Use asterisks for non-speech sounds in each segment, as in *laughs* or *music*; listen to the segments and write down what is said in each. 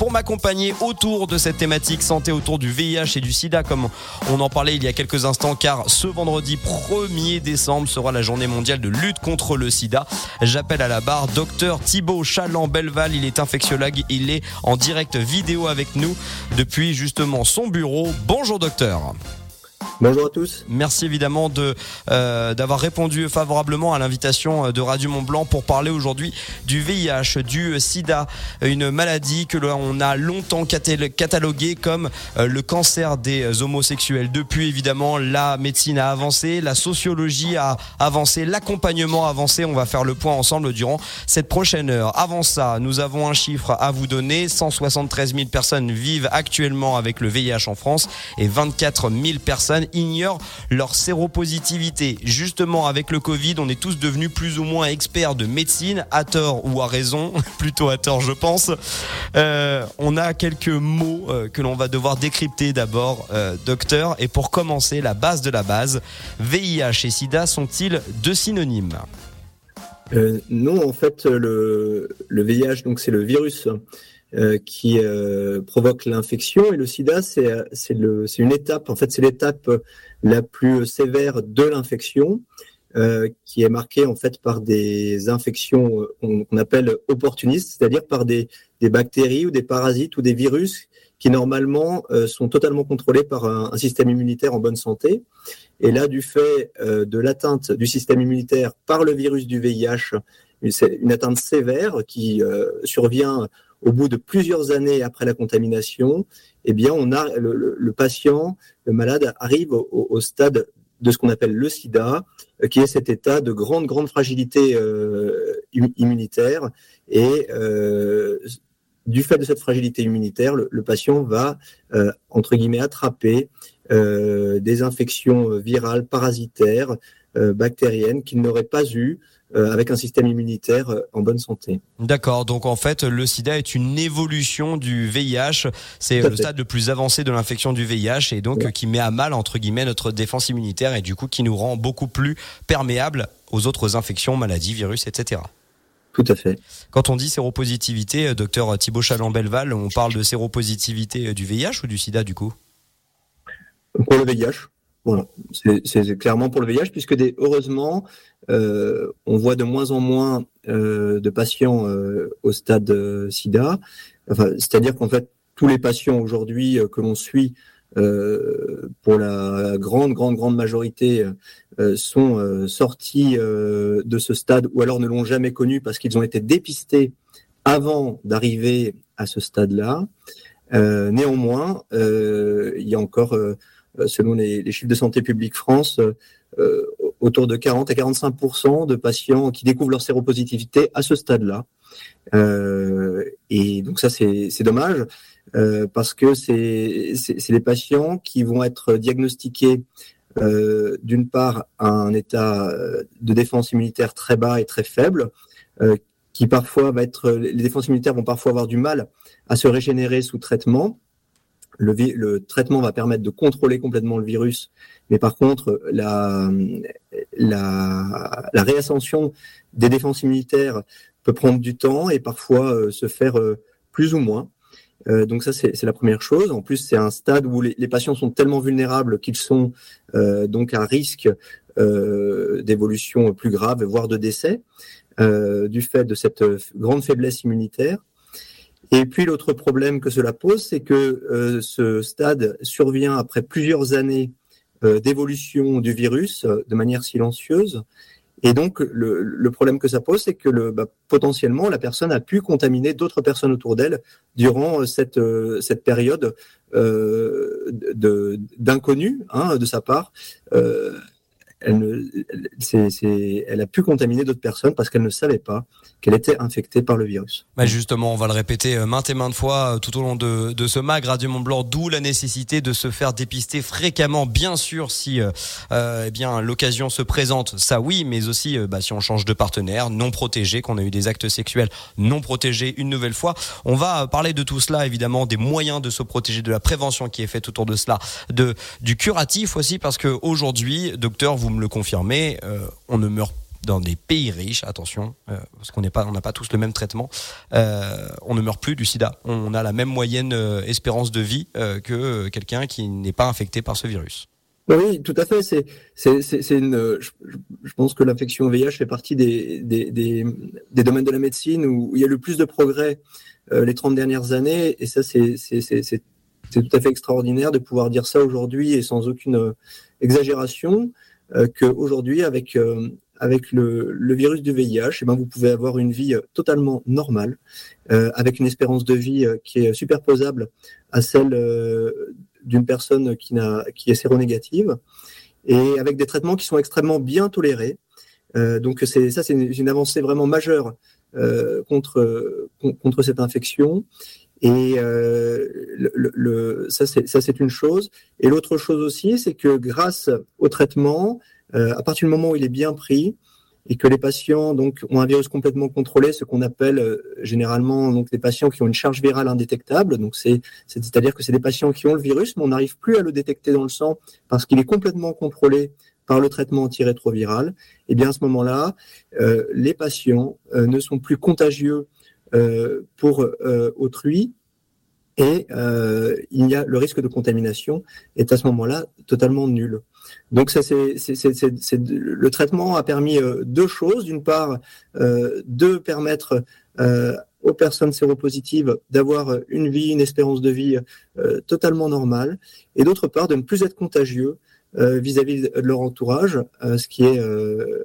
pour m'accompagner autour de cette thématique santé autour du VIH et du sida comme on en parlait il y a quelques instants car ce vendredi 1er décembre sera la journée mondiale de lutte contre le sida. J'appelle à la barre docteur Thibaut Chaland-Belval, il est infectiologue, il est en direct vidéo avec nous depuis justement son bureau. Bonjour docteur. Bonjour à tous. Merci évidemment de euh, d'avoir répondu favorablement à l'invitation euh, de Radio Mont Blanc pour parler aujourd'hui du VIH, du SIDA, une maladie que l'on a longtemps cataloguée comme euh, le cancer des homosexuels. Depuis évidemment la médecine a avancé, la sociologie a avancé, l'accompagnement a avancé. On va faire le point ensemble durant cette prochaine heure. Avant ça, nous avons un chiffre à vous donner. 173 000 personnes vivent actuellement avec le VIH en France et 24 000 personnes ignorent leur séropositivité. Justement, avec le Covid, on est tous devenus plus ou moins experts de médecine, à tort ou à raison, *laughs* plutôt à tort je pense. Euh, on a quelques mots euh, que l'on va devoir décrypter d'abord, euh, docteur. Et pour commencer, la base de la base, VIH et SIDA sont-ils deux synonymes? Non, en fait, le, le VIH, donc c'est le virus euh, qui euh, provoque l'infection. Et le sida, c'est une étape, en fait, c'est l'étape la plus sévère de l'infection, euh, qui est marquée en fait par des infections qu'on appelle opportunistes, c'est-à-dire par des, des, bactéries ou des parasites ou des virus qui normalement sont totalement contrôlés par un, un, système immunitaire en bonne santé. Et là, du fait de l'atteinte du système immunitaire par le virus du VIH, c'est une atteinte sévère qui survient au bout de plusieurs années après la contamination, eh bien, on a le, patient, le malade arrive au, stade de ce qu'on appelle le SIDA, euh, qui est cet état de grande, grande fragilité euh, immunitaire. Et euh, du fait de cette fragilité immunitaire, le, patient va, entre guillemets, attraper des infections virales, parasitaires, bactériennes qu'il n'aurait pas eues avec un système immunitaire euh, en bonne santé. D'accord, donc en fait le sida est une évolution du VIH, c'est le stade le plus avancé de l'infection du VIH et donc qui met à mal entre guillemets notre défense immunitaire et du coup qui nous rend beaucoup plus perméables aux autres infections, maladies, virus, etc. Tout à fait. Quand on dit séropositivité, euh, docteur Thibault Chaland-Belval, on parle de séropositivité du VIH ou du sida du coup? Pour le VIH. Voilà, c'est clairement pour le VIH, puisque des, heureusement, euh, on voit de moins en moins euh, de patients euh, au stade SIDA. Enfin, C'est-à-dire qu'en fait, tous les patients aujourd'hui que l'on suit, pour la grande, grande, grande majorité, sont sortis de ce stade ou alors ne l'ont jamais connu parce qu'ils ont été dépistés avant d'arriver à ce stade-là. néanmoins, il y a encore selon les, les, chiffres de Santé publique France, euh, autour de 40 à 45% de patients qui découvrent leur séropositivité à ce stade-là. Euh, et donc ça, c'est dommage euh, parce que c'est les patients qui vont être diagnostiqués euh, d'une part à un état de défense immunitaire très bas et très faible, euh, qui parfois va être, les défenses immunitaires vont parfois avoir du mal à se régénérer sous traitement. Le, traitement va permettre de contrôler complètement le virus mais par contre, la réascension des défenses immunitaires peut prendre du temps et parfois euh, se faire euh, plus ou moins. Euh, donc ça, c'est la première chose. En plus, c'est un stade où les, les, patients sont tellement vulnérables qu'ils sont donc à risque d'évolution plus grave, voire de décès, du fait de cette grande faiblesse immunitaire. Et puis l'autre problème que cela pose, c'est que ce stade survient après plusieurs années euh, d'évolution du virus euh, de manière silencieuse. Et donc, le, le problème que ça pose, c'est que le, bah, potentiellement, la personne a pu contaminer d'autres personnes autour d'elle durant euh, cette, cette période euh, d'inconnu hein, de sa part. Elle, a pu contaminer d'autres personnes parce qu'elle ne savait pas qu'elle était infectée par le virus. Bah justement, on va le répéter euh, maintes et maintes fois euh, tout au long de, de ce mag Radio Mont Blanc, d'où la nécessité de se faire dépister fréquemment, bien sûr, si euh, euh eh bien l'occasion se présente, ça oui, mais aussi bah, si on change de partenaire, non protégé, qu'on a eu des actes sexuels non protégés une nouvelle fois. On va parler de tout cela, évidemment, des moyens de se protéger, de la prévention qui est faite autour de cela, de du curatif aussi, parce que aujourd'hui, docteur, vous me le confirmez, euh, on ne meurt dans des pays riches, attention, euh, parce qu'on n'a pas tous le même traitement, euh, on ne meurt plus du sida. On a la même moyenne espérance de vie que quelqu'un qui n'est pas infecté par ce virus. Oui, tout à fait. C'est. Je, pense que l'infection VIH fait partie des, domaines de la médecine où il y a le plus de progrès les 30 dernières années. Et ça, c'est, c'est tout à fait extraordinaire de pouvoir dire ça aujourd'hui et sans aucune exagération. Euh, qu'aujourd'hui, avec avec le, le, virus du VIH, eh ben, vous pouvez avoir une vie euh, totalement normale, euh, avec une espérance de vie euh, qui est superposable à celle euh, d'une personne qui, n'a, qui est séronégative, et avec des traitements qui sont extrêmement bien tolérés. Euh, donc c'est, ça, c'est une, une, avancée vraiment majeure contre, contre cette infection. Et le, le, ça, c'est, une chose. Et l'autre chose aussi, c'est que grâce au traitement, euh, à partir du moment où il est bien pris et que les patients donc ont un virus complètement contrôlé, ce qu'on appelle euh, généralement donc des patients qui ont une charge virale indétectable. Donc c'est c'est-à-dire que c'est des patients qui ont le virus, mais on n'arrive plus à le détecter dans le sang parce qu'il est complètement contrôlé par le traitement antirétroviral. Et eh bien à ce moment-là, euh, les patients euh, ne sont plus contagieux euh, pour euh, autrui et euh, il y a le risque de contamination est à ce moment-là totalement nul. Donc ça, c'est, le traitement a permis euh, deux choses. D'une part, euh, de permettre euh, aux personnes séropositives d'avoir une vie, une espérance de vie euh, totalement normale, et d'autre part, de ne plus être contagieux euh, vis-à-vis de leur entourage, ce qui est,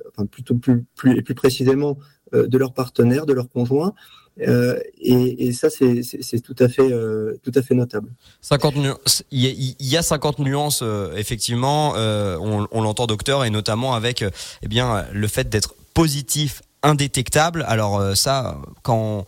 enfin plutôt plus, plus, plus précisément de leur partenaire, de leur conjoint, euh, et, ça, c'est tout à fait, euh, notable. 50 il, y a, 50 nuances, euh, effectivement. On, on l'entend, docteur, et notamment avec, eh bien, le fait d'être positif, indétectable. Alors ça, quand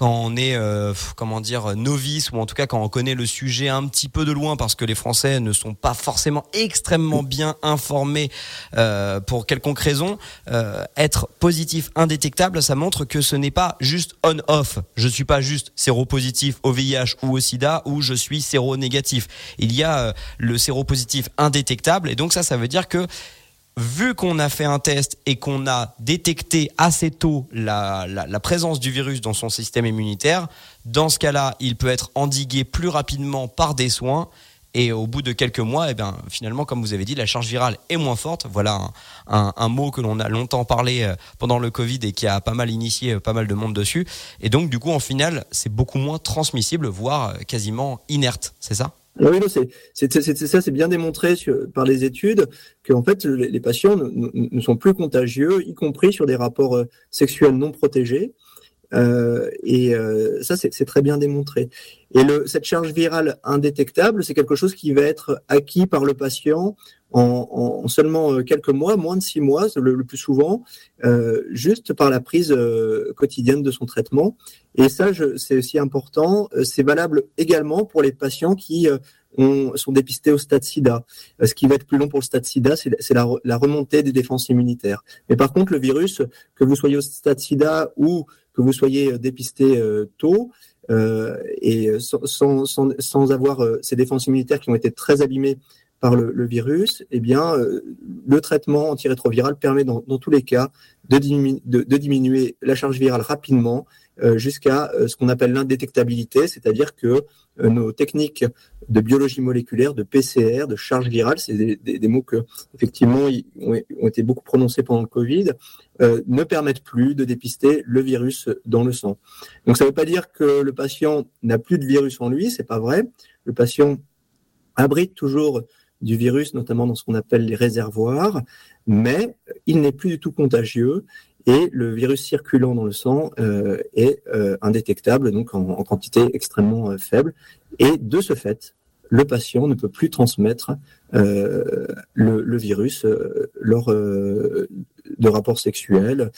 quand on est euh, comment dire novice ou en tout cas quand on connaît le sujet un petit peu de loin parce que les Français ne sont pas forcément extrêmement bien informés euh, pour quelconque raison, euh, être positif indétectable, ça montre que ce n'est pas juste on-off. Je suis pas juste séropositif au VIH ou au SIDA ou je suis séronégatif. Il y a euh, le séropositif indétectable et donc ça, ça veut dire que vu qu'on a fait un test et qu'on a détecté assez tôt la, présence du virus dans son système immunitaire, dans ce cas-là, il peut être endigué plus rapidement par des soins. Et au bout de quelques mois, eh bien, finalement, comme vous avez dit, la charge virale est moins forte. Voilà un, un, mot que l'on a longtemps parlé euh, pendant le Covid et qui a pas mal initié euh, pas mal de monde dessus. Et donc, du coup, en final, c'est beaucoup moins transmissible, voire euh, quasiment inerte. C'est ça? Oui, c'est ça, c'est bien démontré par les études qu'en fait les, patients ne, ne, sont plus contagieux, y compris sur des rapports euh, sexuels non protégés. Euh, et euh, ça, c'est très bien démontré. Et le, cette charge virale indétectable, c'est quelque chose qui va être acquis par le patient en, en seulement euh, quelques mois, moins de six mois, le, plus souvent, euh, juste par la prise euh, quotidienne de son traitement. Et ça, c'est aussi important. C'est valable également pour les patients qui ont, sont dépistés au stade SIDA. Ce qui va être plus long pour le stade SIDA, c'est la, la, remontée des défenses immunitaires. Mais par contre, le virus, que vous soyez au stade SIDA ou que vous soyez dépisté tôt, euh, et sans, sans, sans avoir euh, ces défenses immunitaires qui ont été très abîmées par le, le virus, eh bien, euh, le traitement antirétroviral permet dans, dans tous les cas de, diminu de, de, diminuer la charge virale rapidement euh, jusqu'à euh, ce qu'on appelle l'indétectabilité, c'est-à-dire que euh, nos techniques de biologie moléculaire, de PCR, de charge virale, c'est des, mots que effectivement ont, ont, été beaucoup prononcés pendant le Covid, ne permettent plus de dépister le virus dans le sang. Donc ça ne veut pas dire que le patient n'a plus de virus en lui, c'est pas vrai. Le patient abrite toujours du virus, notamment dans ce qu'on appelle les réservoirs, mais il n'est plus du tout contagieux et le virus circulant dans le sang euh, est euh, indétectable, donc en, en quantité extrêmement euh, faible. Et de ce fait, le patient ne peut plus transmettre euh, le, virus euh, lors euh, de rapports sexuels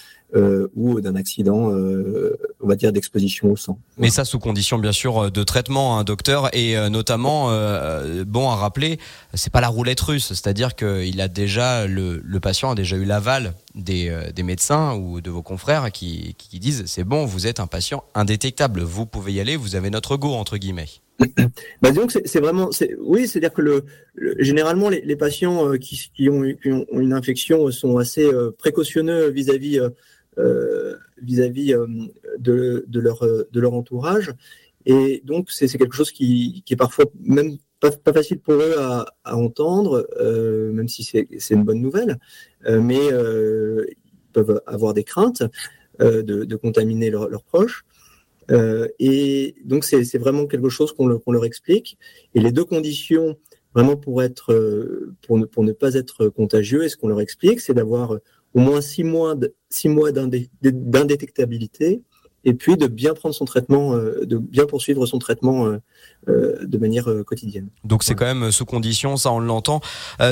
ou d'un accident, on va dire, d'exposition au sang. Mais ça sous condition bien sûr de traitement, hein, docteur, et notamment, bon à rappeler, c'est pas la roulette russe, c'est-à-dire qu'il a déjà le, le, patient a déjà eu l'aval des, des, médecins ou de vos confrères qui, qui disent c'est bon, vous êtes un patient indétectable, vous pouvez y aller, vous avez notre go entre guillemets. Bah, que c'est vraiment, oui, c'est-à-dire que le, le, généralement les, patients euh, qui, ont, une infection sont assez euh, précautionneux vis-à-vis vis-à-vis de, leur, de leur entourage. Et donc, c'est quelque chose qui, qui, est parfois même pas, facile pour eux à, à entendre, euh, même si c'est une bonne nouvelle, euh, mais euh, ils peuvent avoir des craintes de, contaminer leurs proches. Et donc, c'est vraiment quelque chose qu'on leur, explique. Et les deux conditions vraiment pour être pour ne, pour ne pas être contagieux et ce qu'on leur explique c'est d'avoir au moins six mois six mois d'indétectabilité et puis de bien prendre son traitement, euh, de bien poursuivre son traitement euh, euh, de manière quotidienne. Donc c'est quand même sous condition, ça on l'entend.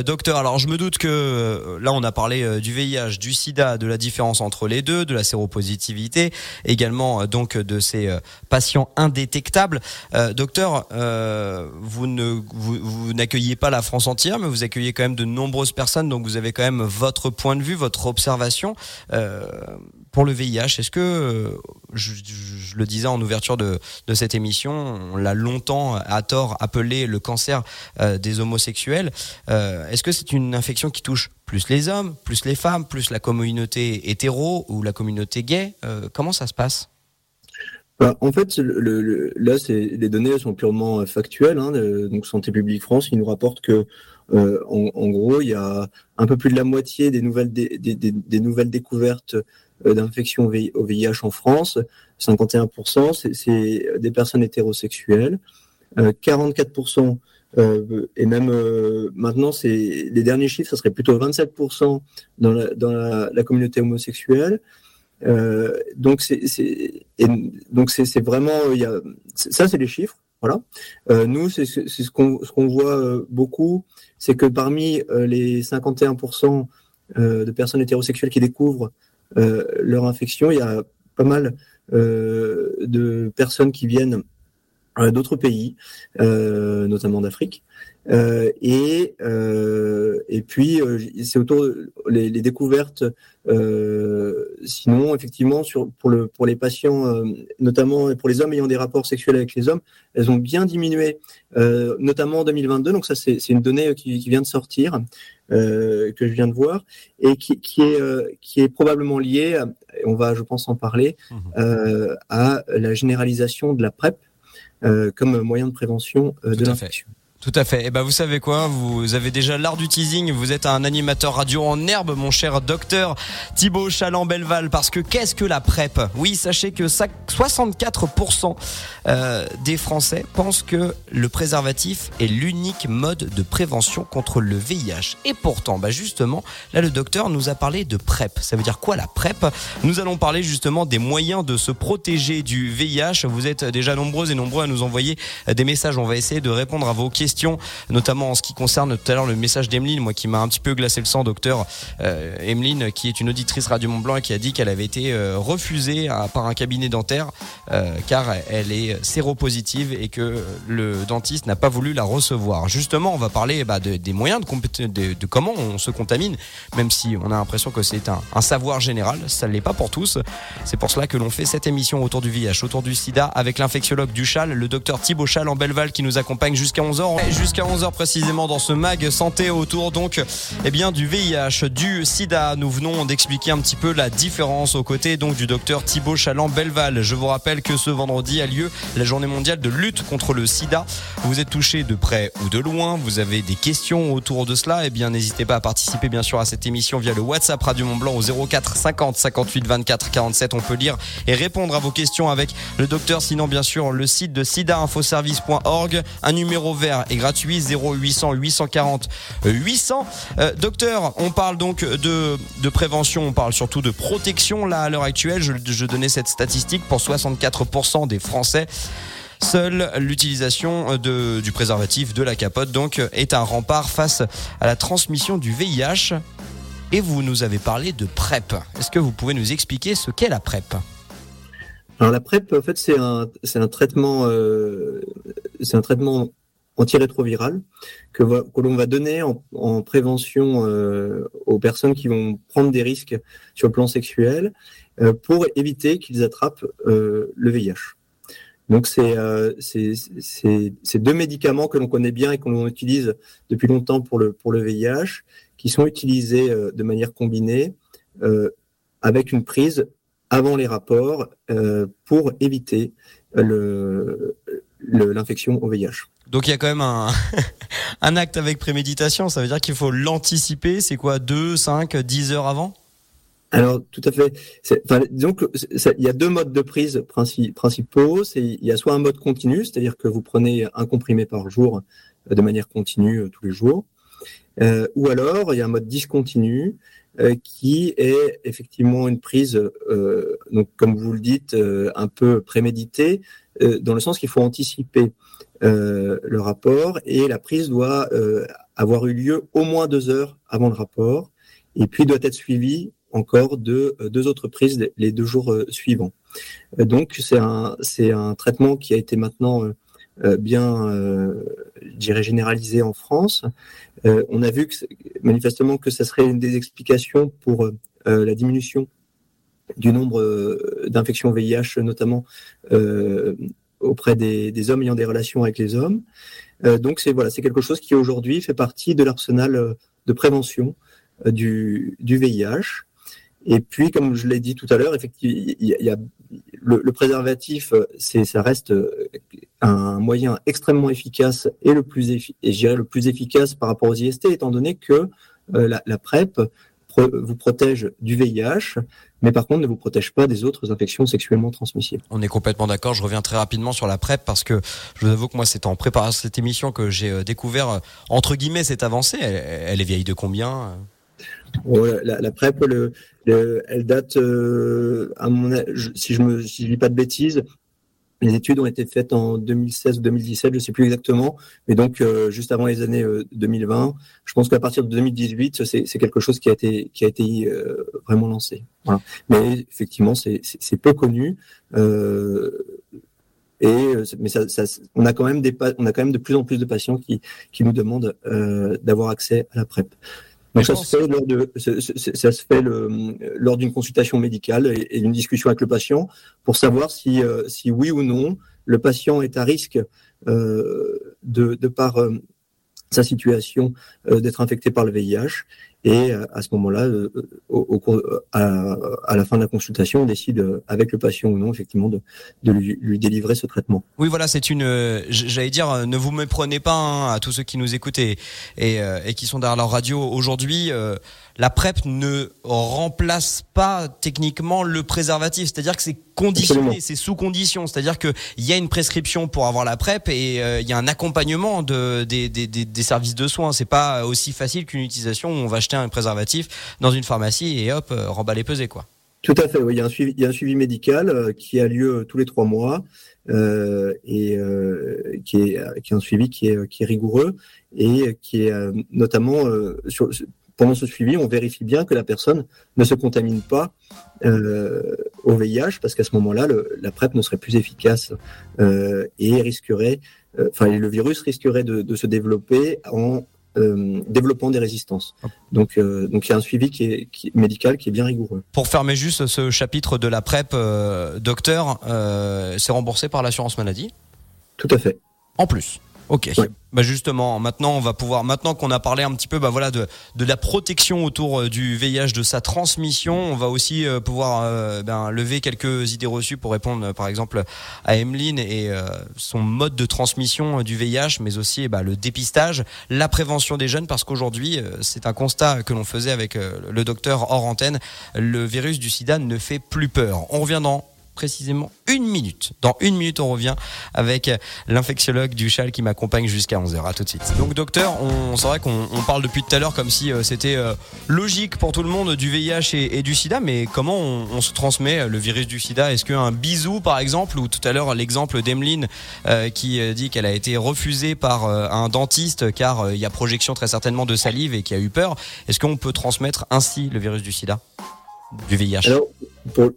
docteur, alors je me doute que là on a parlé du VIH, du SIDA, de la différence entre les deux, de la séropositivité, également donc de ces patients indétectables. docteur, vous ne vous, vous n'accueillez pas la France entière, mais vous accueillez quand même de nombreuses personnes, donc vous avez quand même votre point de vue, votre observation pour le VIH. Est-ce que je, le disais en ouverture de, cette émission, on l'a longtemps à tort appelé le cancer euh, des homosexuels. Euh, est-ce que c'est une infection qui touche plus les hommes, plus les femmes, plus la communauté hétéro ou la communauté gay euh, Comment ça se passe? Bah, en fait, là, les données sont purement factuelles. Hein, donc, Santé publique France, il nous rapporte que, en, gros, il y a un peu plus de la moitié des nouvelles, découvertes euh, d'infection au VIH en France. 51%, c'est des personnes hétérosexuelles. 44%, euh, euh, et même maintenant, c'est les derniers chiffres, ça serait plutôt 27% dans la, communauté homosexuelle. donc c'est vraiment ça c'est les chiffres voilà. nous c'est ce qu'on voit beaucoup, c'est que parmi les 51% de personnes hétérosexuelles qui découvrent euh, leur infection. Il y a pas mal euh, de personnes qui viennent euh, d'autres pays, notamment d'Afrique. Euh, et, euh, et puis, c'est autour les, les découvertes. Sinon, effectivement, sur, pour, le, pour les patients, notamment pour les hommes ayant des rapports sexuels avec les hommes, elles ont bien diminué, notamment en 2022. Donc ça, c'est une donnée qui, qui, vient de sortir. Euh, que je viens de voir et qui, qui est, euh, qui est probablement lié, on va je pense en parler, mmh. euh, à la généralisation de la PrEP comme moyen de prévention de l'infection. Tout à fait. Et eh ben vous savez quoi? Vous avez déjà l'art du teasing. Vous êtes un animateur radio en herbe, mon cher docteur Thibaut Chaland-Belval. Parce que qu'est-ce que la PrEP? Oui, sachez que 64% euh, des Français pensent que le préservatif est l'unique mode de prévention contre le VIH. Et pourtant, bah justement, là le docteur nous a parlé de PrEP. Ça veut dire quoi la PrEP? Nous allons parler justement des moyens de se protéger du VIH. Vous êtes déjà nombreux et nombreux à nous envoyer des messages. On va essayer de répondre à vos questions notamment en ce qui concerne tout à l'heure le message d'Emeline, moi qui m'a un petit peu glacé le sang, docteur euh, Emeline, qui est une auditrice Radio Mont Blanc et qui a dit qu'elle avait été euh, refusée par un cabinet dentaire euh, car elle est séropositive et que le dentiste n'a pas voulu la recevoir. Justement, on va parler bah, des moyens de, de, comment on se contamine, même si on a l'impression que c'est un, savoir général, ça ne l'est pas pour tous. C'est pour cela que l'on fait cette émission autour du VIH, autour du sida, avec l'infectiologue du Chal, le docteur Thibaut Chal en Belleval qui nous accompagne jusqu'à 11h jusqu'à 11h précisément dans ce mag santé autour donc eh bien du VIH, du sida. Nous venons d'expliquer un petit peu la différence aux côtés donc du docteur Thibaut Chaland-Belval. Je vous rappelle que ce vendredi a lieu la journée mondiale de lutte contre le sida. Vous êtes touché de près ou de loin, vous avez des questions autour de cela, eh bien n'hésitez pas à participer bien sûr à cette émission via le WhatsApp Radio Mont Blanc au 04 50 58 24 47. On peut lire et répondre à vos questions avec le docteur. Sinon bien sûr le site de sidainfoservice.org, un numéro vert est gratuit 0800 840 800. docteur, on parle donc de, de prévention, on parle surtout de protection là à l'heure actuelle. Je, donnais cette statistique pour 64% des Français. Seule l'utilisation du préservatif, de la capote, donc, est un rempart face à la transmission du VIH. Et vous nous avez parlé de PrEP. Est-ce que vous pouvez nous expliquer ce qu'est la PrEP? Alors la PrEP, en fait, c'est un, un traitement, euh, c'est un traitement antirétroviral que, que l'on va donner en, prévention euh, aux personnes qui vont prendre des risques sur le plan sexuel euh, pour éviter qu'ils attrapent euh, le VIH. Donc c'est ces deux médicaments que l'on connaît bien et que utilise depuis longtemps pour le, VIH, qui sont utilisés de manière combinée avec une prise avant les rapports pour éviter l'infection au VIH. Donc il y a quand même un, *laughs* un acte avec préméditation, ça veut dire qu'il faut l'anticiper, c'est quoi 2, 5, 10 heures avant? Alors tout à fait. Donc il y a deux modes de prise principaux. il y a soit un mode continu, c'est-à-dire que vous prenez un comprimé par jour euh, de manière continue euh, tous les jours, euh, ou alors il y a un mode discontinu qui est effectivement une prise, donc comme vous le dites, un peu préméditée, dans le sens qu'il faut anticiper le rapport et la prise doit avoir eu lieu au moins deux heures avant le rapport et puis doit être suivie encore de euh, deux autres prises les deux jours euh, suivants. Euh, donc c'est un c'est un traitement qui a été maintenant bien, euh, dirais généralisé en France. on a vu que manifestement que ça serait une des explications pour la diminution du nombre d'infections VIH, notamment auprès des, hommes ayant des relations avec les hommes. donc c'est voilà, c'est quelque chose qui aujourd'hui fait partie de l'arsenal de prévention du, VIH. Et puis, comme je l'ai dit tout à l'heure, effectivement, il y a, le, préservatif, ça reste un moyen extrêmement efficace et le plus et je dirais le plus efficace par rapport aux IST, étant donné que euh, la, la, PrEP vous protège du VIH, mais par contre ne vous protège pas des autres infections sexuellement transmissibles. On est complètement d'accord. Je reviens très rapidement sur la PrEP parce que je vous avoue que moi c'est en préparant cette émission que j'ai euh, découvert euh, entre guillemets cette avancée. elle est vieille de combien? La, PrEP, le, elle date, euh, à mon, si je ne si dis pas de bêtises, les études ont été faites en 2016 ou 2017, je ne sais plus exactement, mais donc euh, juste avant les années 2020. Euh, je pense qu'à partir de 2018, c'est quelque chose qui a été, qui a été vraiment lancé. Voilà. Mais effectivement, c'est peu connu. et mais ça, ça, on a quand même des, on a quand même de plus en plus de patients qui, qui nous demandent d'avoir accès à la PrEP. Donc ça, se fait lors de, ça, se fait le, lors d'une consultation médicale et, d'une discussion avec le patient pour savoir si, euh, si oui ou non le patient est à risque euh, de, de par euh, sa situation d'être infecté par le VIH. Et euh, à ce moment-là, euh, au, à, à, la fin de la consultation, on décide avec le patient ou non, effectivement, de, de lui, lui, délivrer ce traitement. Oui, voilà, c'est une. J'allais dire, ne vous méprenez pas hein, à tous ceux qui nous écoutent et, et, et qui sont derrière leur radio aujourd'hui la PrEP ne remplace pas techniquement le préservatif. C'est-à-dire que c'est conditionné, c'est sous condition. C'est-à-dire qu'il y a une prescription pour avoir la PrEP et euh, il y a un accompagnement de, des, des, des, services de soins. C'est pas aussi facile qu'une utilisation où on va acheter un préservatif dans une pharmacie et hop, euh, remballer pesé quoi. Tout à fait, oui. Il y a un suivi, il y a un suivi médical euh, qui a lieu tous les trois mois euh, et qui, est, qui est un suivi qui est, qui est rigoureux et qui est notamment sur, pendant ce suivi, on vérifie bien que la personne ne se contamine pas euh, au VIH, parce qu'à ce moment-là, la PrEP ne serait plus efficace euh, et risquerait, euh, le virus risquerait de, se développer en développant des résistances. Donc, donc il y a un suivi qui est, médical qui est bien rigoureux. Pour fermer juste ce chapitre de la PrEP, docteur, c'est remboursé par l'assurance maladie? Tout à fait. En plus. Ok. Bah justement, maintenant on va pouvoir, maintenant qu'on a parlé un petit peu, bah voilà, de, de la protection autour euh, du VIH, de sa transmission, on va aussi euh, pouvoir euh, ben, lever quelques idées reçues pour répondre, par exemple, à Emeline et son mode de transmission du VIH, mais aussi bah, le dépistage, la prévention des jeunes, parce qu'aujourd'hui, c'est un constat que l'on faisait avec le docteur hors antenne, le virus du SIDA ne fait plus peur. On revient dans précisément une minute. Dans une minute, on revient avec l'infectiologue du châle qui m'accompagne jusqu'à 11h. À tout de suite. Donc, docteur, on, c'est vrai qu'on parle depuis tout à l'heure comme si euh, c'était euh, logique pour tout le monde du VIH et, du sida, mais comment on, se transmet euh, le virus du sida? Est-ce qu'un bisou, par exemple, ou tout à l'heure l'exemple d'Emeline qui dit qu'elle a été refusée par un dentiste car il y a projection très certainement de salive et qui a eu peur, est-ce qu'on peut transmettre ainsi le virus du sida? Alors, pour,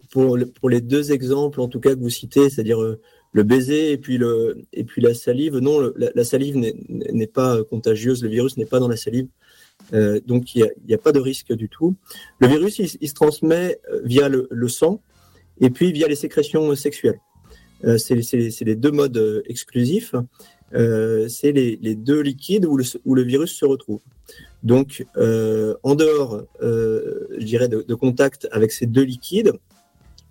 pour, les deux exemples, en tout cas, que vous citez, c'est-à-dire euh, le baiser et puis, le, et puis la salive, non, la, salive n'est pas contagieuse, le virus n'est pas dans la salive. Euh, donc, il n'y a, a, pas de risque du tout. Le virus, il, se transmet euh, via le, le, sang et puis via les sécrétions sexuelles. Euh, c'est les deux modes exclusifs. C'est les, deux liquides où le, virus se retrouve. Donc, en dehors, je dirais, de, contact avec ces deux liquides,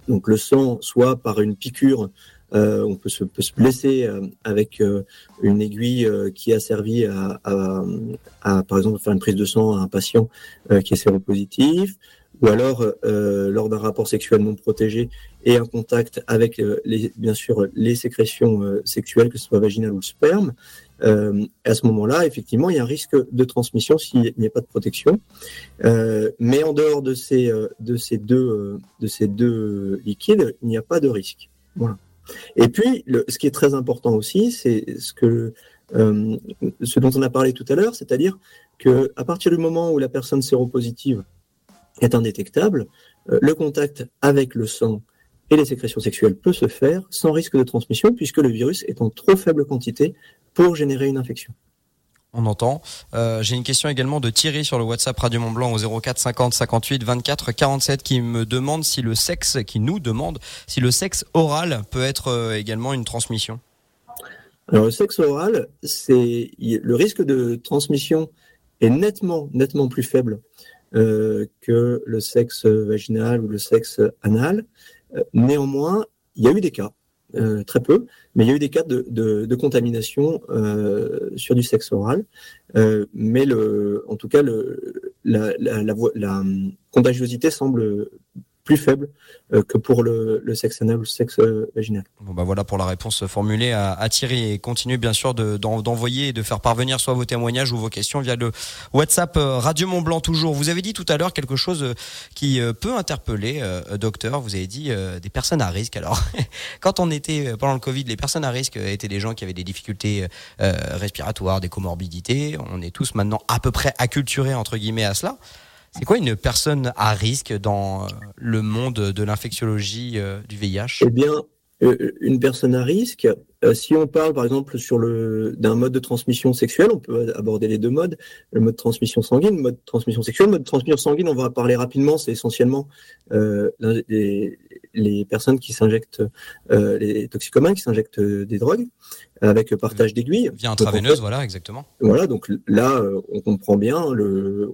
donc le sang, soit par une piqûre euh, on peut se, peut se blesser euh, avec euh, une aiguille qui a servi à, à, par exemple, faire une prise de sang à un patient qui est séropositif, ou alors lors d'un rapport sexuel non protégé et un contact avec, les, bien sûr, les sécrétions sexuelles, que ce soit vaginales ou le sperme. à ce moment-là, effectivement, il y a un risque de transmission s'il n'y a pas de protection. mais en dehors de ces, de ces, deux, de ces deux liquides, il n'y a pas de risque. Voilà. Et puis, ce qui est très important aussi, c'est ce, que, euh, ce dont on a parlé tout à l'heure, c'est-à-dire qu'à partir du moment où la personne séropositive est indétectable, euh, le contact avec le sang et les sécrétions sexuelles peut se faire sans risque de transmission, puisque le virus est en trop faible quantité pour générer une infection on entend. Euh, j'ai une question également de Thierry sur le WhatsApp Radio Mont Blanc au 04 50 58 24 47 qui me demande si le sexe, qui nous demande si le sexe oral peut être euh, également une transmission. Alors le sexe oral, c'est le risque de transmission est nettement nettement plus faible que le sexe vaginal ou le sexe anal. néanmoins, il y a eu des cas euh, très peu, mais il y a eu des cas de, contamination euh, sur du sexe oral. Euh, mais en tout cas, la, la, la, la contagiosité semble plus faible euh, que pour le, sexe anal ou le sexe euh, vaginal. Bon bah voilà pour la réponse formulée à, à Thierry et continuez bien sûr d'envoyer de, et de faire parvenir soit vos témoignages ou vos questions via le WhatsApp euh, Radio Mont Blanc toujours. Vous avez dit tout à l'heure quelque chose qui peut interpeller docteur. Vous avez dit des personnes à risque. Alors *laughs* quand on était pendant le Covid, les personnes à risque étaient des gens qui avaient des difficultés respiratoires, des comorbidités. On est tous maintenant à peu près acculturés entre guillemets à cela. C'est quoi une personne à risque dans le monde de l'infectiologie euh, du VIH Eh bien, euh, une personne à risque, euh, si on parle par exemple sur le d'un mode de transmission sexuelle, on peut aborder les deux modes, le mode de transmission sanguine, le mode de transmission sexuelle. Le mode de transmission sanguine, on va parler rapidement, c'est essentiellement euh, les, personnes qui s'injectent, euh, les toxicomanes qui s'injectent des drogues avec partage d'aiguilles. Via intraveineuse, voilà, exactement. Voilà, donc là, euh, on comprend bien. Le,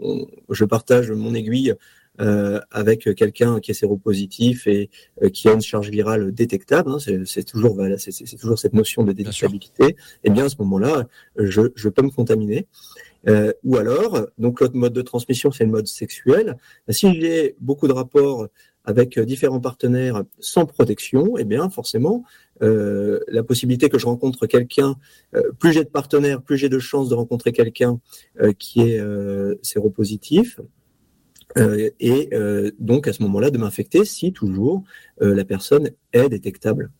je partage mon aiguille euh, avec quelqu'un qui est séropositif et euh, qui a une charge virale détectable. Hein, c'est toujours, voilà, c'est toujours cette notion de détectabilité. Et eh bien à ce moment-là, je, je peux me contaminer. Euh, ou alors, donc l'autre mode de transmission, c'est le mode sexuel. Si j'ai beaucoup de rapports avec différents partenaires sans protection, eh bien forcément, euh, la possibilité que je rencontre quelqu'un, euh, plus j'ai de partenaires, plus j'ai de chances de rencontrer quelqu'un euh, qui est séropositif. et donc à ce moment-là de m'infecter si toujours la personne est détectable.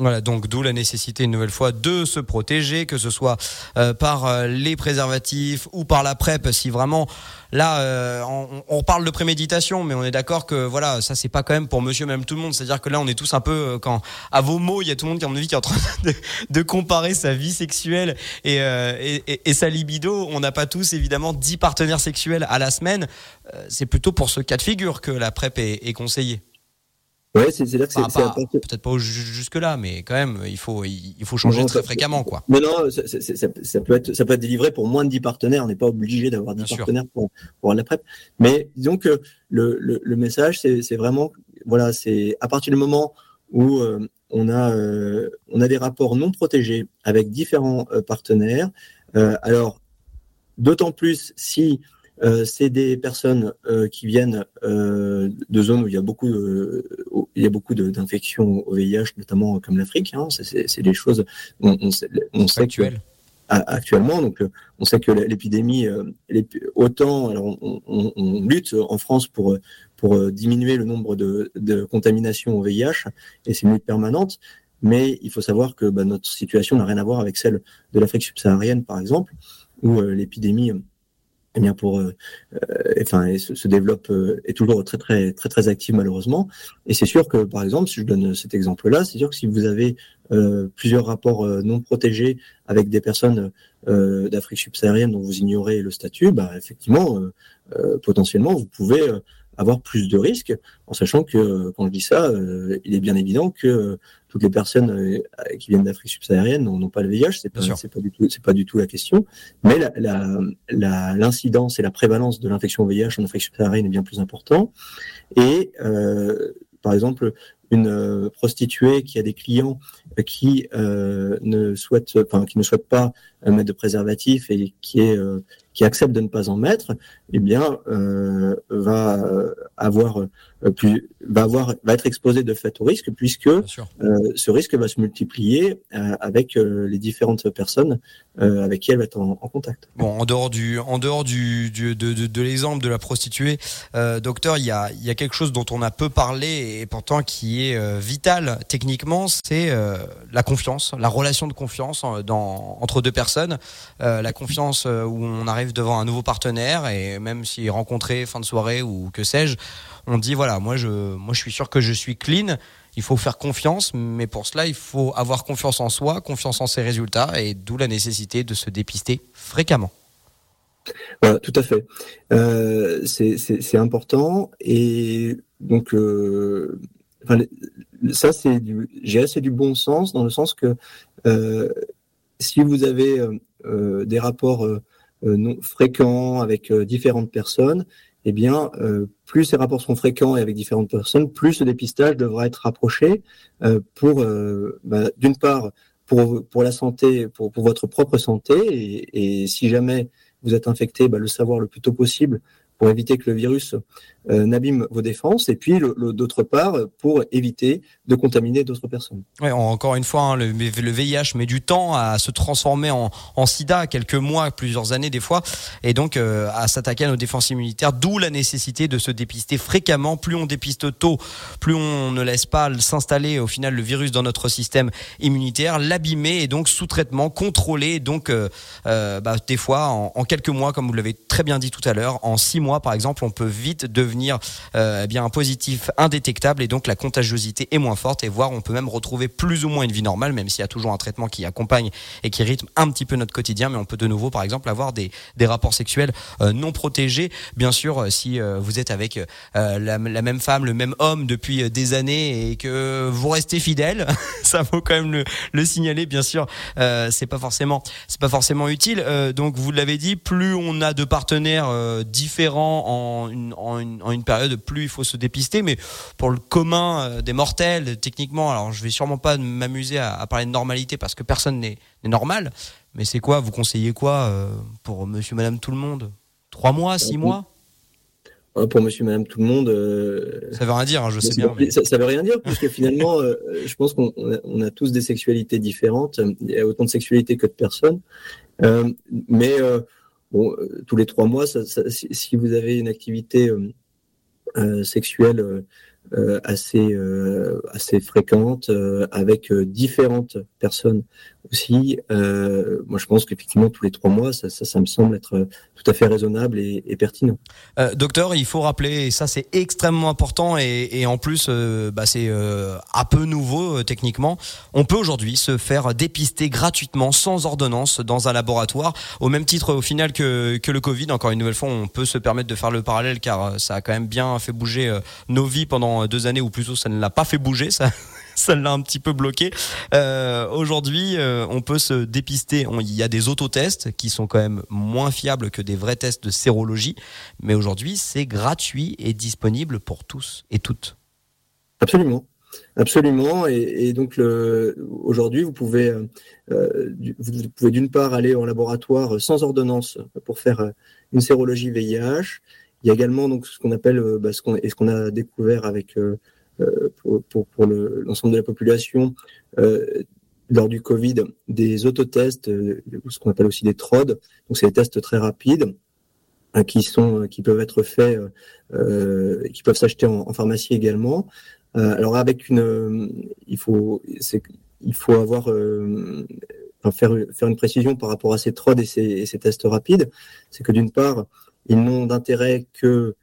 Voilà, donc d'où la nécessité une nouvelle fois de se protéger, que ce soit euh, par euh, les préservatifs ou par la PrEP, si vraiment là euh, on, on, parle de préméditation, mais on est d'accord que voilà, ça c'est pas quand même pour monsieur même tout le monde. C'est-à-dire que là on est tous un peu quand à vos mots, il y a tout le monde qui à mon avis qui est en train *laughs* de, de comparer sa vie sexuelle et, et, et, sa libido. On n'a pas tous évidemment 10 partenaires sexuels à la semaine. c'est plutôt pour ce cas de figure que la PrEP est, est conseillée. Ouais, c'est là que c'est peut-être pas jusque là, mais quand même, il faut il faut changer très fréquemment, quoi. Mais non, ça, ça, peut être ça peut être délivré pour moins de 10 partenaires. On n'est pas obligé d'avoir 10 partenaires pour pour la PrEP. Mais disons que le le, le message, c'est vraiment voilà, c'est à partir du moment où euh, on a euh, on a des rapports non protégés avec différents euh, partenaires. alors d'autant plus si euh, c'est des personnes euh, qui viennent euh, de zones où il y a beaucoup, il y a beaucoup d'infections au VIH, notamment comme l'Afrique. Hein, c'est des choses. On, on, on sait que, actuellement, donc on sait que l'épidémie, autant, alors on, on, lutte en France pour pour diminuer le nombre de, de contaminations au VIH, et c'est une lutte permanente. Mais il faut savoir que bah, notre situation n'a rien à voir avec celle de l'Afrique subsaharienne, par exemple, où l'épidémie eh bien pour euh, euh, enfin se, développe euh, est toujours très très très très active malheureusement. Et c'est sûr que par exemple si je donne cet exemple là c'est sûr que si vous avez plusieurs rapports non protégés avec des personnes d'Afrique subsaharienne dont vous ignorez le statut bah effectivement potentiellement vous pouvez avoir plus de risques, en sachant que, quand je dis ça, il est bien évident que toutes les personnes qui viennent d'Afrique subsaharienne n'ont pas le VIH, c'est pas, pas du tout, c'est pas du tout la question. Mais l'incidence et la prévalence de l'infection VIH en Afrique subsaharienne est bien plus important. Et par exemple, une prostituée qui a des clients qui ne souhaitent, enfin, qui ne souhaitent pas mettre de préservatif et qui est qui accepte de ne pas en mettre, eh bien, euh, va avoir euh, plus, va avoir, va être exposé de fait au risque, puisque euh, ce risque va se multiplier avec les différentes personnes avec qui elle va être en, contact. Bon, en dehors du, en dehors du, de, de, de l'exemple de la prostituée, docteur, il y a, il y a quelque chose dont on a peu parlé et pourtant qui est vital techniquement, c'est la confiance, la relation de confiance dans, entre deux personnes, la confiance où on arrive devant un nouveau partenaire et même s'il est rencontré fin de soirée ou que sais-je, on dit voilà, moi je, moi je suis sûr que je suis clean. Il faut faire confiance, mais pour cela, il faut avoir confiance en soi, confiance en ses résultats, et d'où la nécessité de se dépister fréquemment. tout à fait. Euh, c'est important. Et donc, euh, ça, c'est du, du bon sens, dans le sens que euh, si vous avez des rapports euh, non, fréquents avec euh, différentes personnes, eh bien, euh, plus ces rapports sont fréquents et avec différentes personnes, plus ce dépistage devra être rapproché pour, bah, d'une part, pour, pour la santé, pour, pour votre propre santé, et, et si jamais vous êtes infecté, bah, le savoir le plus tôt possible pour éviter que le virus euh, n'abîme vos défenses, et puis d'autre part pour éviter de contaminer d'autres personnes. Ouais, encore une fois, hein, le, le, VIH met du temps à se transformer en, en, SIDA, quelques mois, plusieurs années des fois, et donc euh, à s'attaquer à nos défenses immunitaires, d'où la nécessité de se dépister fréquemment. Plus on dépiste tôt, plus on ne laisse pas s'installer au final le virus dans notre système immunitaire, l'abîmer et donc sous traitement, contrôler, donc euh, euh bah, des fois en, en quelques mois, comme vous l'avez très bien dit tout à l'heure, en six mois par exemple, on peut vite devenir euh, eh bien un positif indétectable et donc la contagiosité est moins forte et voire on peut même retrouver plus ou moins une vie normale, même s'il y a toujours un traitement qui accompagne et qui rythme un petit peu notre quotidien, mais on peut de nouveau, par exemple, avoir des, des rapports sexuels euh, non protégés. Bien sûr, euh, si vous êtes avec la, même femme, le même homme depuis des années et que vous restez fidèle, *laughs* ça faut quand même le, le signaler. Bien sûr, c'est pas forcément, c'est pas forcément utile. donc vous l'avez dit, plus on a de partenaires différents en une, en, une, période, plus il faut se dépister. Mais pour le commun euh, des mortels, techniquement, alors je vais sûrement pas m'amuser à, parler de normalité parce que personne n'est normal. Mais c'est quoi Vous conseillez quoi euh, pour monsieur, madame, tout le monde? Trois mois, six mois? pour monsieur, madame, tout le monde. Euh, ça veut rien dire, hein, je sais bien. Ça, ça, veut rien dire, puisque finalement, je pense qu'on a, tous des sexualités différentes. Il y a autant de sexualités que de personnes. mais bon, euh, tous les trois mois, si, vous avez une activité euh, euh sexuelle assez assez fréquente avec différentes personnes aussi. Euh, moi, je pense qu'effectivement, tous les trois mois, ça, ça, ça, me semble être euh, tout à fait raisonnable et, pertinent. Euh, docteur, il faut rappeler, et ça c'est extrêmement important, et, et en plus, euh, bah, c'est euh, un peu nouveau techniquement, on peut aujourd'hui se faire dépister gratuitement, sans ordonnance, dans un laboratoire, au même titre au final que, que le Covid. Encore une nouvelle fois, on peut se permettre de faire le parallèle, car ça a quand même bien fait bouger nos vies pendant deux années, ou plutôt ça ne l'a pas fait bouger, ça ça l'a un petit peu bloqué. Euh, Aujourd'hui, euh, on peut se dépister. il y a des autotests qui sont quand même moins fiables que des vrais tests de sérologie, mais aujourd'hui, c'est gratuit et disponible pour tous et toutes. Absolument. Absolument. Et, donc aujourd'hui, vous pouvez, euh, vous d'une part aller en laboratoire sans ordonnance pour faire une sérologie VIH. Il y a également donc ce qu'on appelle, bah, ce qu'on et ce qu'on a découvert avec pour, pour, l'ensemble de la population euh, lors du Covid des autotests, euh, ce qu'on appelle aussi des TROD. Donc, c'est des tests très rapides qui sont qui peuvent être faits, euh, qui peuvent s'acheter en, pharmacie également. Euh, alors avec une, il faut il faut avoir faire faire une précision par rapport à ces TROD et ces tests rapides, c'est que d'une part ils n'ont d'intérêt que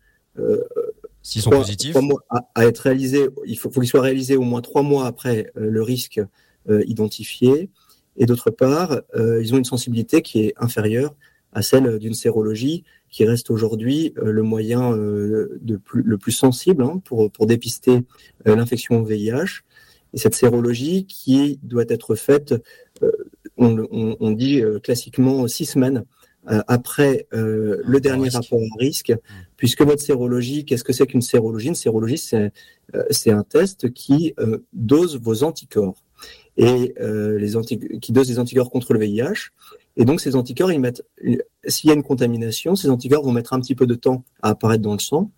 S'ils sont positifs. à, être réalisé, il faut, qu'ils soient réalisés au moins trois mois après euh, le risque euh, identifié. Et d'autre part, euh, ils ont une sensibilité qui est inférieure à celle d'une sérologie, qui reste aujourd'hui le moyen de plus, le plus sensible hein, pour, pour dépister l'infection VIH. Et cette sérologie qui doit être faite, on, dit classiquement six semaines après le dernier rapport à risque, mmh. puisque votre sérologie, qu'est-ce que c'est qu'une sérologie Une sérologie, c'est un test qui dose vos anticorps et les qui dose des anticorps contre le VIH. Et donc, ces anticorps, ils mettent, s'il y a une contamination, ces anticorps vont mettre un petit peu de temps à apparaître dans le sang.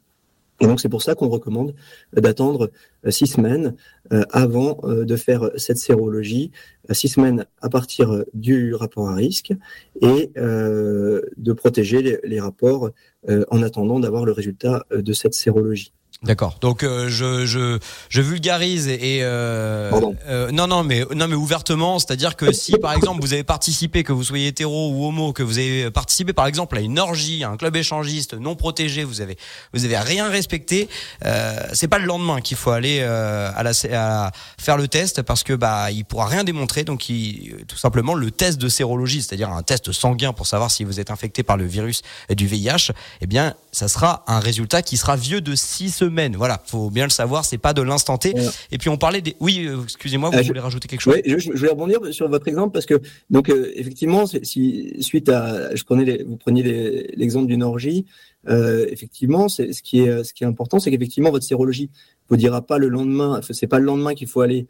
Et donc, c'est pour ça qu'on recommande d'attendre euh, six semaines euh, avant euh, de faire cette sérologie, six semaines à partir du rapport à risque, et de protéger les rapports en attendant d'avoir le résultat de cette sérologie. D'accord. Donc euh, je, je, je vulgarise et euh, euh, non non mais non mais ouvertement, c'est-à-dire que si par exemple vous avez participé, que vous soyez hétéro ou homo, que vous avez participé par exemple à une orgie, à un club échangiste non protégé, vous avez vous avez rien respecté, euh, c'est pas le lendemain qu'il faut aller euh, à la à faire le test parce que bah il pourra rien démontrer donc il, tout simplement le test de sérologie, c'est-à-dire un test sanguin pour savoir si vous êtes infecté par le virus du VIH, eh bien ça sera un résultat qui sera vieux de six semaine. Voilà, faut bien le savoir, c'est pas de l'instant T. Et puis on parlait des. Oui, euh, excusez-moi, vous euh, voulez rajouter quelque chose? Oui, je, je, voulais rebondir sur votre exemple parce que donc euh, effectivement, si suite à, je prenais vous preniez l'exemple d'une orgie, effectivement, c'est ce qui est ce qui est important, c'est qu'effectivement votre sérologie vous dira pas le lendemain, c'est pas le lendemain qu'il faut aller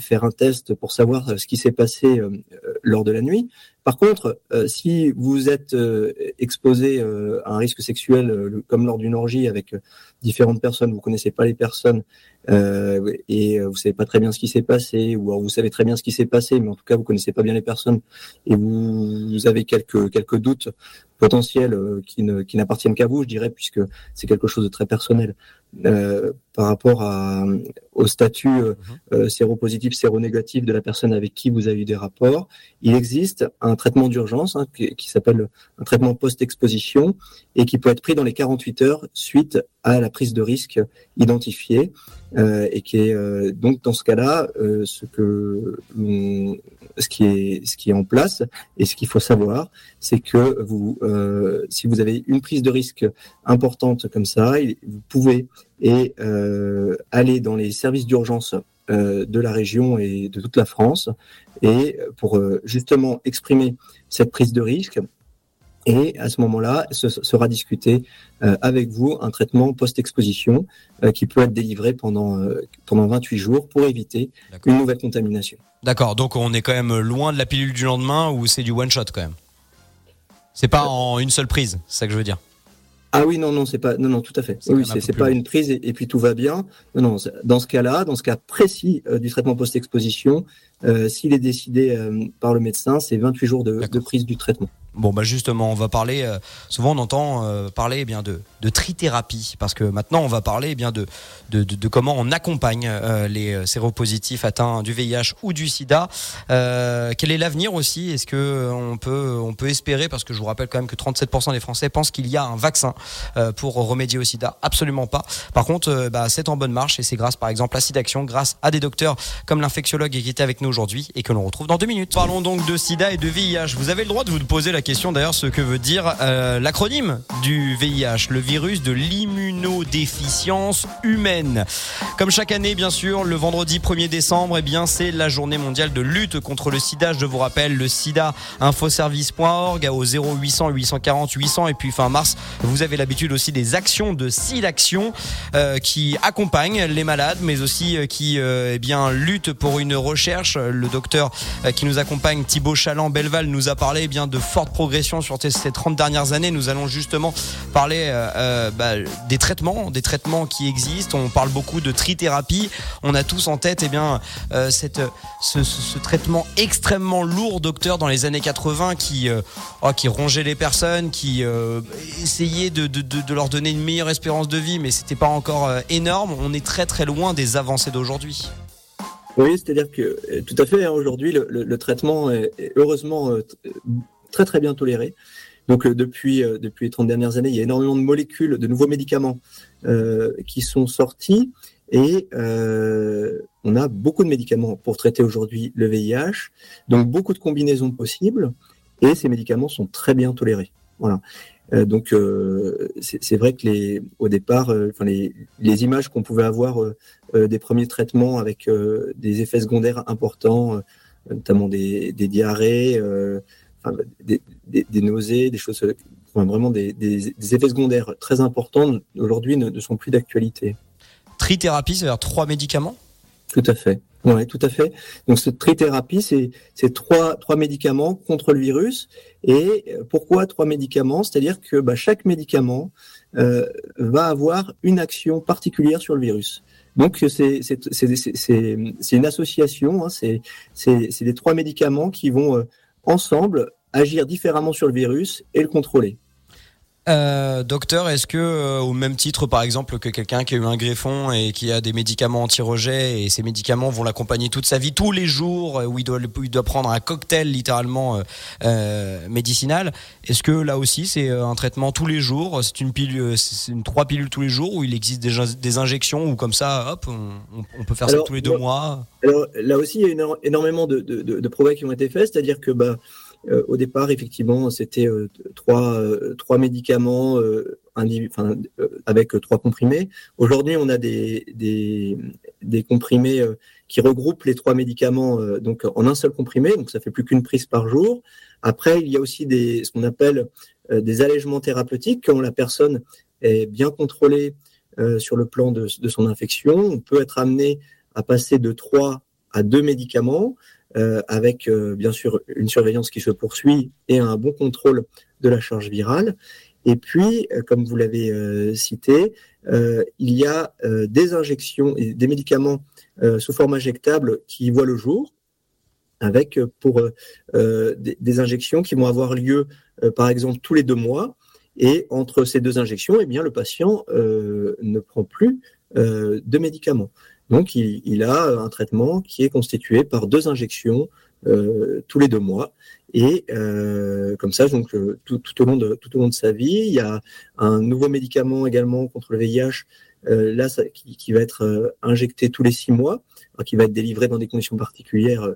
faire un test pour savoir ce qui s'est passé lors de la nuit. Par contre, si vous êtes exposé à un risque sexuel comme lors d'une orgie avec différentes personnes, vous connaissez pas les personnes euh, et vous savez pas très bien ce qui s'est passé, ou alors vous savez très bien ce qui s'est passé, mais en tout cas vous connaissez pas bien les personnes et vous, vous avez quelques quelques doutes potentiels euh, qui ne qui n'appartiennent qu'à vous, je dirais, puisque c'est quelque chose de très personnel euh, par rapport à, au statut euh, mhm. euh, séropositif, séronégatif de la personne avec qui vous avez eu des rapports. Il existe un traitement d'urgence hein, qui, qui s'appelle un traitement post-exposition et qui peut être pris dans les 48 heures suite à la prise de risque identifiée euh, et qui est euh, donc dans ce cas-là euh, ce que ce qui est ce qui est en place et ce qu'il faut savoir c'est que vous si vous avez une prise de risque importante comme ça vous pouvez et aller dans les services d'urgence de la région et de toute la France et pour justement exprimer cette prise de risque et à ce moment-là, ce sera discuté euh, avec vous un traitement post-exposition euh, qui peut être délivré pendant, euh, pendant 28 jours pour éviter une nouvelle contamination. D'accord, donc on est quand même loin de la pilule du lendemain ou c'est du one-shot quand même? C'est pas en une seule prise, c'est ça que je veux dire? Ah oui, non, non, c'est pas, non, non, tout à fait. Oui, c'est pas une prise et, puis tout va bien. Non, non, dans ce cas-là, dans ce cas précis du traitement post-exposition, s'il est décidé par le médecin, c'est 28 jours de, de prise du traitement. Bon, bah justement, on va parler. Euh, souvent, on entend euh, parler eh bien de, de trithérapie, parce que maintenant, on va parler eh bien de, de, comment on accompagne euh, les séropositifs atteints du VIH ou du SIDA. quel est l'avenir aussi? Est-ce que on peut on peut espérer Parce que je vous rappelle quand même que 37% des Français pensent qu'il y a un vaccin pour remédier au SIDA. Absolument pas. Par contre, bah, c'est en bonne marche et c'est grâce, par exemple, à SIDAction, grâce à des docteurs comme l'infectiologue qui était avec nous aujourd'hui et que l'on retrouve dans deux minutes. Parlons donc de SIDA et de VIH. Vous avez le droit de vous poser la question d'ailleurs ce que veut dire euh, l'acronyme du VIH, le virus de l'immunodéficience humaine. Comme chaque année, bien sûr, le vendredi 1er décembre, eh bien, c'est la journée mondiale de lutte contre le sida. Je vous rappelle, le sida infoservice.org au 0800 840 800 et puis fin mars, vous avez l'habitude aussi des actions de SIDAction euh, qui accompagnent les malades, mais aussi euh, qui eh bien luttent pour une recherche. Le docteur qui nous accompagne, Thibaut Chaland Belval, nous a parlé eh bien de fortes progression sur ces 30 dernières années. Nous allons justement parler euh, euh, bah, des traitements, des traitements qui existent. On parle beaucoup de trithérapie. On a tous en tête eh bien, euh, cette, ce, traitement extrêmement lourd, docteur, dans les années 80 qui, oh, qui rongeait les personnes, qui essayait de, de, de, leur donner une meilleure espérance de vie, mais c'était pas encore énorme. On est très très loin des avancées d'aujourd'hui. Oui, c'est-à-dire que tout à fait, hein, aujourd'hui, le, le, traitement est heureusement très très bien toléré. Donc euh, depuis, euh, depuis les 30 dernières années, il y a énormément de molécules, de nouveaux médicaments euh, qui sont sortis et on a beaucoup de médicaments pour traiter aujourd'hui le VIH, donc beaucoup de combinaisons possibles et ces médicaments sont très bien tolérés. Voilà. donc c'est vrai que les, au départ, enfin les, les, images qu'on pouvait avoir des premiers traitements avec des effets secondaires importants, notamment des, des diarrhées, enfin, des, des, nausées, des choses, vraiment des, effets secondaires très importants aujourd'hui ne, ne sont plus d'actualité. Trithérapie, c'est-à-dire trois médicaments? Tout à fait. Oui, tout à fait. Donc cette trithérapie, c'est trois, trois médicaments contre le virus. Et euh, pourquoi trois médicaments? C'est-à-dire que bah, chaque médicament euh, va avoir une action particulière sur le virus. Donc c'est une association, hein, c'est les trois médicaments qui vont euh, ensemble agir différemment sur le virus et le contrôler. Euh, docteur, est-ce que euh, au même titre, par exemple, que quelqu'un qui a eu un greffon et qui a des médicaments anti-rejet et ces médicaments vont l'accompagner toute sa vie, tous les jours, euh, où il doit, il doit prendre un cocktail littéralement euh, médicinal, est-ce que là aussi c'est un traitement tous les jours, c'est une pilule, c'est une trois pilules tous les jours, ou il existe des, des injections ou comme ça, hop, on, on peut faire ça tous les deux mois? Alors là aussi, il y a énormément de, de, de, de progrès qui ont été faits, c'est-à-dire que bah euh, au départ, effectivement, c'était euh, trois, euh, trois médicaments avec trois comprimés. Aujourd'hui, on a des, comprimés qui regroupent les trois médicaments donc en un seul comprimé, donc ça fait plus qu'une prise par jour. Après, il y a aussi ce qu'on appelle des allègements thérapeutiques quand la personne est bien contrôlée sur le plan de, de, son infection. On peut être amené à passer de trois à deux médicaments. Euh, avec euh, bien sûr une surveillance qui se poursuit et un bon contrôle de la charge virale. Et puis, euh, comme vous l'avez cité, il y a des injections et des médicaments sous forme injectable qui voient le jour, avec pour des, injections qui vont avoir lieu, par exemple, tous les deux mois. Et entre ces deux injections, eh bien, le patient ne prend plus de médicaments. Donc, il, a un traitement qui est constitué par deux injections euh, tous les deux mois. Et euh, comme ça, donc euh, tout, au long de tout au long de sa vie, il y a un nouveau médicament également contre le VIH. là, qui, va être injecté tous les six mois, qui va être délivré dans des conditions particulières,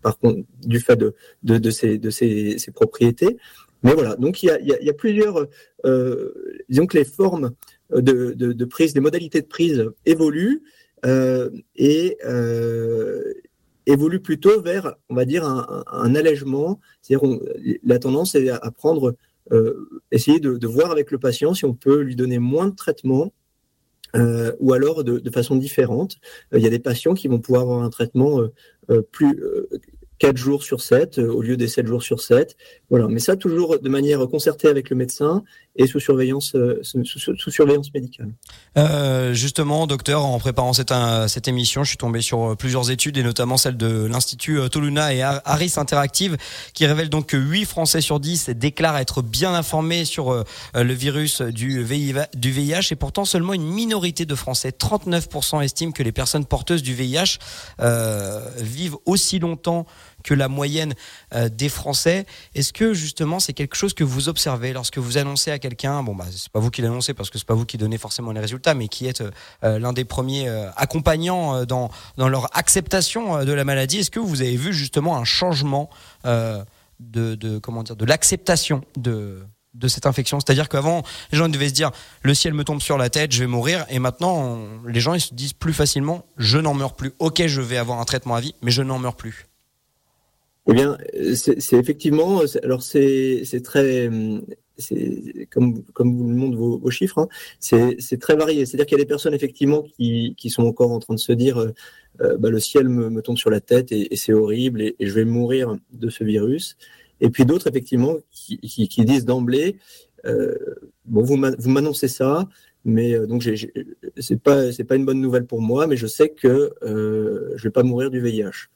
par contre, du fait de, de, de, ses, de ses, propriétés. Mais voilà, donc il y a, il y a, plusieurs, disons que les formes de, de, prise, les modalités de prise évoluent. Euh, et euh, évolue plutôt vers, on va dire, un, allègement. C'est-à-dire, la tendance est à prendre, euh, essayer de, voir avec le patient si on peut lui donner moins de traitement ou alors de, de façon différente. il y a des patients qui vont pouvoir avoir un traitement plus 4 jours sur 7 euh, au lieu des 7 jours sur 7. Voilà. Mais ça, toujours de manière concertée avec le médecin et sous surveillance, euh, sous, surveillance médicale. Euh, justement, docteur, en préparant cette, cette émission, je suis tombé sur plusieurs études et notamment celle de l'Institut Toluna et Harris Interactive qui révèle donc que 8 Français sur 10 déclarent être bien informés sur le virus du VIH et pourtant seulement une minorité de Français, 39% estiment que les personnes porteuses du VIH vivent aussi longtemps que la moyenne euh, des Français. Est-ce que justement c'est quelque chose que vous observez lorsque vous annoncez à quelqu'un, bon bah c'est pas vous qui l'annoncez parce que c'est pas vous qui donnez forcément les résultats, mais qui êtes euh, l'un des premiers euh, accompagnants dans dans leur acceptation de la maladie. Est-ce que vous avez vu justement un changement de, de comment dire de l'acceptation de de cette infection? C'est-à-dire qu'avant, les gens devaient se dire le ciel me tombe sur la tête, je vais mourir. Et maintenant, les gens ils se disent plus facilement je n'en meurs plus. Ok, je vais avoir un traitement à vie, mais je n'en meurs plus. Eh bien, c'est effectivement, alors c'est très, comme, comme vous le montrent vos, chiffres, hein, c'est très varié. C'est-à-dire qu'il y a des personnes effectivement qui, qui, sont encore en train de se dire, euh, euh, bah, le ciel me, tombe sur la tête et, c'est horrible et, je vais mourir de ce virus. Et puis d'autres effectivement qui, qui, disent d'emblée, euh, bon, vous m'annoncez ça, mais donc c'est pas c'est pas une bonne nouvelle pour moi, mais je sais que euh, je vais pas mourir du VIH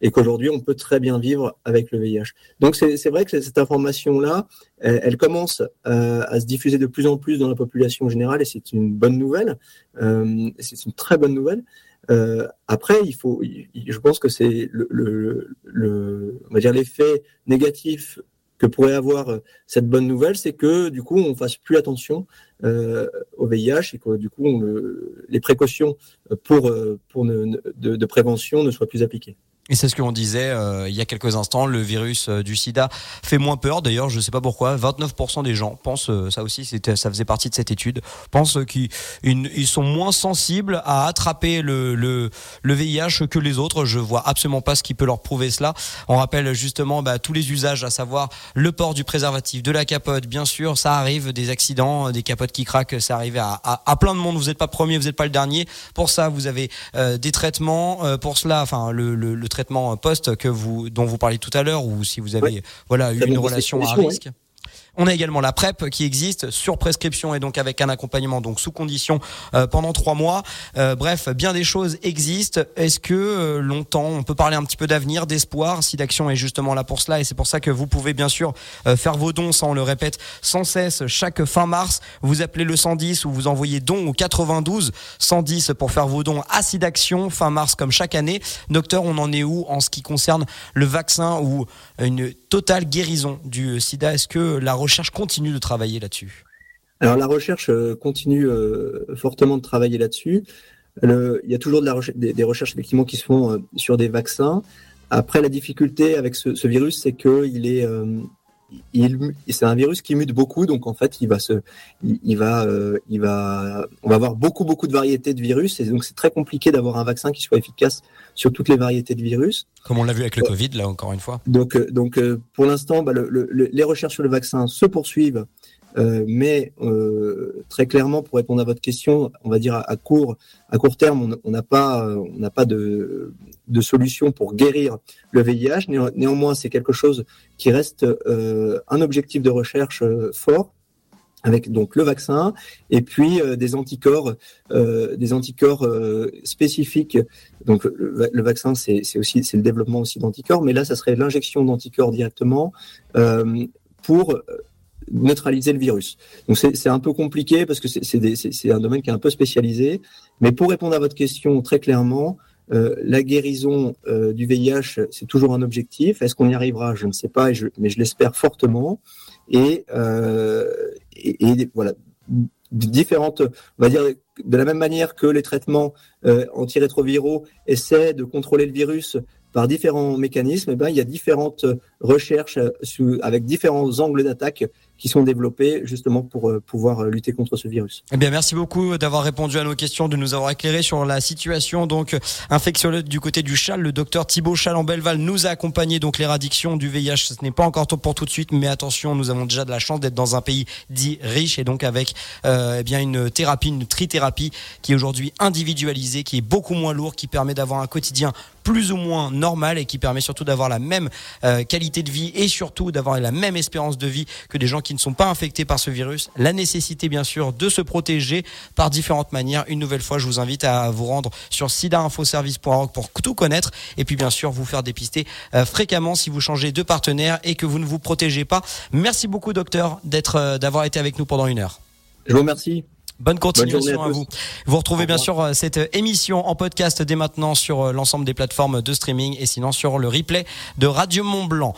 et qu'aujourd'hui, on peut très bien vivre avec le VIH. Donc, c'est vrai que cette information-là, elle, commence euh, à se diffuser de plus en plus dans la population générale et c'est une bonne nouvelle. Euh, c'est une très bonne nouvelle. Euh, après, il faut, je pense que c'est le, le, le, on va dire l'effet négatif que pourrait avoir cette bonne nouvelle, c'est que du coup, on fasse plus attention euh, au VIH et que du coup, on, les précautions pour, pour ne, de, de, prévention ne soient plus appliquées. Et c'est ce que l'on disait euh, il y a quelques instants, le virus euh, du sida fait moins peur. D'ailleurs, je ne sais pas pourquoi, 29% des gens pensent, euh, ça aussi ça faisait partie de cette étude, pensent qu'ils ils sont moins sensibles à attraper le, le, le, VIH que les autres. Je vois absolument pas ce qui peut leur prouver cela. On rappelle justement bah, tous les usages, à savoir le port du préservatif, de la capote, bien sûr, ça arrive, des accidents, des capotes qui craquent, ça arrive à, à, plein de monde. Vous n'êtes pas premier, vous n'êtes pas le dernier. Pour ça, vous avez des traitements. pour cela, enfin le, le, le poste que vous, dont vous parliez tout à l'heure, ou si vous avez voilà une relation à risque. On a également la PrEP qui existe sur prescription et donc avec un accompagnement donc sous condition euh, pendant trois mois. Euh, bref, bien des choses existent. Est-ce que euh, longtemps, on peut parler un petit peu d'avenir, d'espoir Si d'action est justement là pour cela et c'est pour ça que vous pouvez bien sûr faire vos dons, ça on le répète sans cesse chaque fin mars. Vous appelez le 110 ou vous envoyez don au 92 110 pour faire vos dons à SIDAction fin mars comme chaque année. Docteur, on en est où en ce qui concerne le vaccin ou une totale guérison du SIDA Est-ce que la recherche continue de travailler là-dessus? Alors la recherche euh, continue euh, fortement de travailler là-dessus. il y a toujours des, recherches effectivement qui se font euh, sur des vaccins. Après, la difficulté avec ce, virus, c'est qu'il est, c'est un virus qui mute beaucoup, donc en fait, il il va, on va avoir beaucoup beaucoup de variétés de virus, et donc c'est très compliqué d'avoir un vaccin qui soit efficace sur toutes les variétés de virus. Comme on l'a vu avec le Covid, là encore une fois. Donc, euh, donc euh, pour l'instant, bah, les recherches sur le vaccin se poursuivent, euh, mais très clairement, pour répondre à votre question, on va dire à, court, à court terme, on n'a pas, on n'a pas de, de, solution pour guérir le VIH. néanmoins, c'est quelque chose qui reste un objectif de recherche fort avec donc le vaccin et puis euh, des anticorps, euh, des anticorps euh, spécifiques. Donc le, vaccin, c'est aussi c'est le développement aussi d'anticorps, mais là, ça serait l'injection d'anticorps directement pour neutraliser le virus. Donc c'est un peu compliqué parce que c'est un domaine qui est un peu spécialisé. Mais pour répondre à votre question très clairement, la guérison du VIH, c'est toujours un objectif. Est-ce qu'on y arrivera? Je ne sais pas, mais je l'espère fortement. Et, et, voilà, différentes, on va dire, de la même manière que les traitements euh, antirétroviraux essaient de contrôler le virus par différents mécanismes, eh ben, il y a différentes recherches euh, avec différents angles d'attaque qui sont développés justement pour euh, pouvoir euh, lutter contre ce virus. Eh bien, merci beaucoup d'avoir répondu à nos questions, de nous avoir éclairé sur la situation donc infectiologique du côté du Chal. Le docteur Thibault Chalambelval nous a accompagné donc l'éradiction du VIH. Ce n'est pas encore tout pour tout de suite, mais attention, nous avons déjà de la chance d'être dans un pays dit riche et donc avec euh, eh bien une thérapie, une trithérapie qui est aujourd'hui individualisée, qui est beaucoup moins lourde, qui permet d'avoir un quotidien plus ou moins normal et qui permet surtout d'avoir la même euh, qualité de vie et surtout d'avoir la même espérance de vie que des gens qui ne sont pas infectés par ce virus. La nécessité bien sûr de se protéger par différentes manières. Une nouvelle fois, je vous invite à vous rendre sur sidainfoservice.org pour tout connaître et puis bien sûr vous faire dépister euh, fréquemment si vous changez de partenaire et que vous ne vous protégez pas. Merci beaucoup docteur d'être euh, d'avoir été avec nous pendant une heure. Je vous remercie. Bonne continuation à, vous. Vous retrouvez bien sûr euh, cette émission en podcast dès maintenant sur euh, l'ensemble des plateformes de streaming et sinon sur le replay de Radio Mont Blanc.